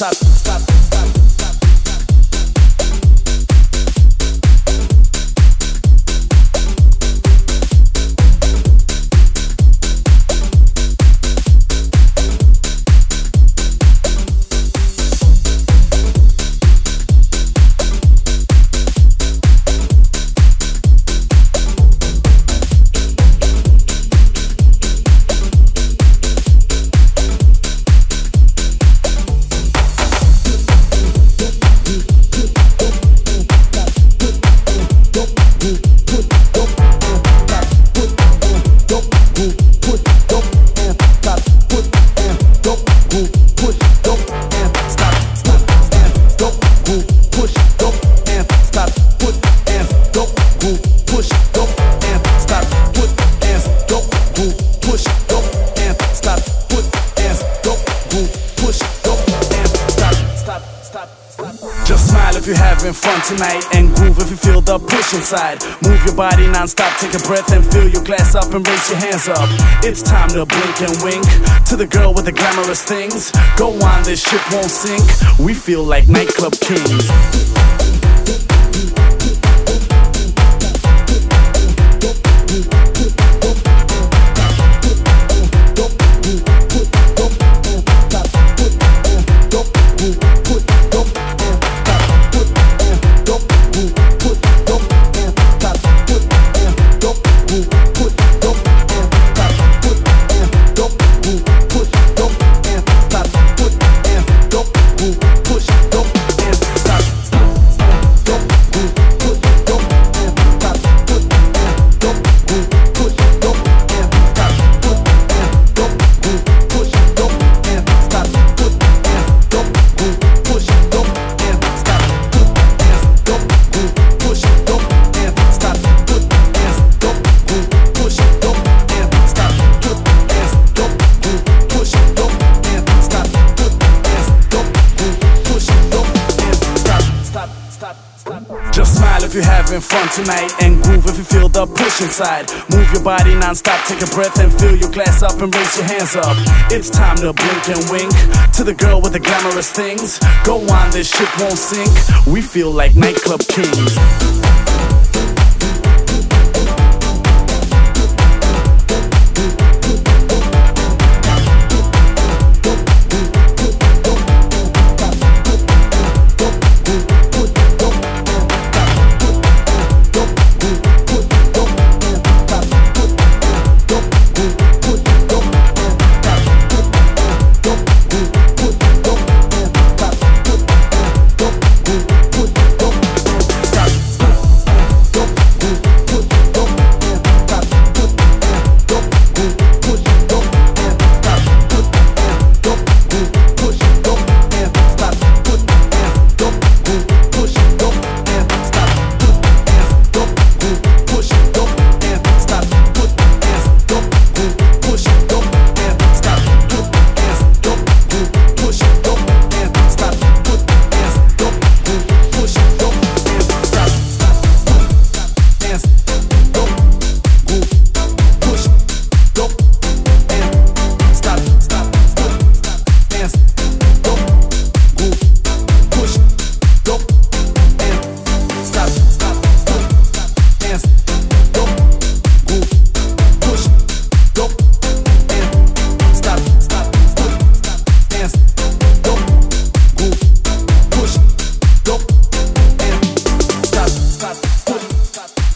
Stop. Tonight and groove if you feel the push inside. Move your body non-stop, take a breath and fill your glass up and raise your hands up. It's time to blink and wink to the girl with the glamorous things. Go on, this ship won't sink. We feel like nightclub kings. If you're having fun tonight and groove if you feel the push inside. Move your body non-stop, take a breath and fill your glass up and raise your hands up. It's time to blink and wink to the girl with the glamorous things. Go on, this ship won't sink. We feel like nightclub kings.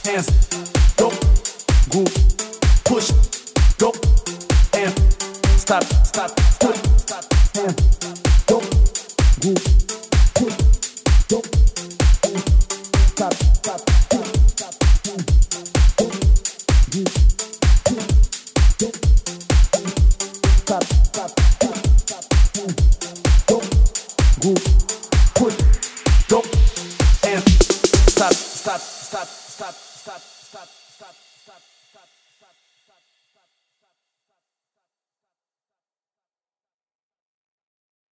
Stop, stop, stop, stop, and go, go, push, go, and stop, stop, stop, stop, and go, go, push, go, and stop, stop, stop, stop, and go, go, push, go, and stop, stop, stop, stop, stop, stop.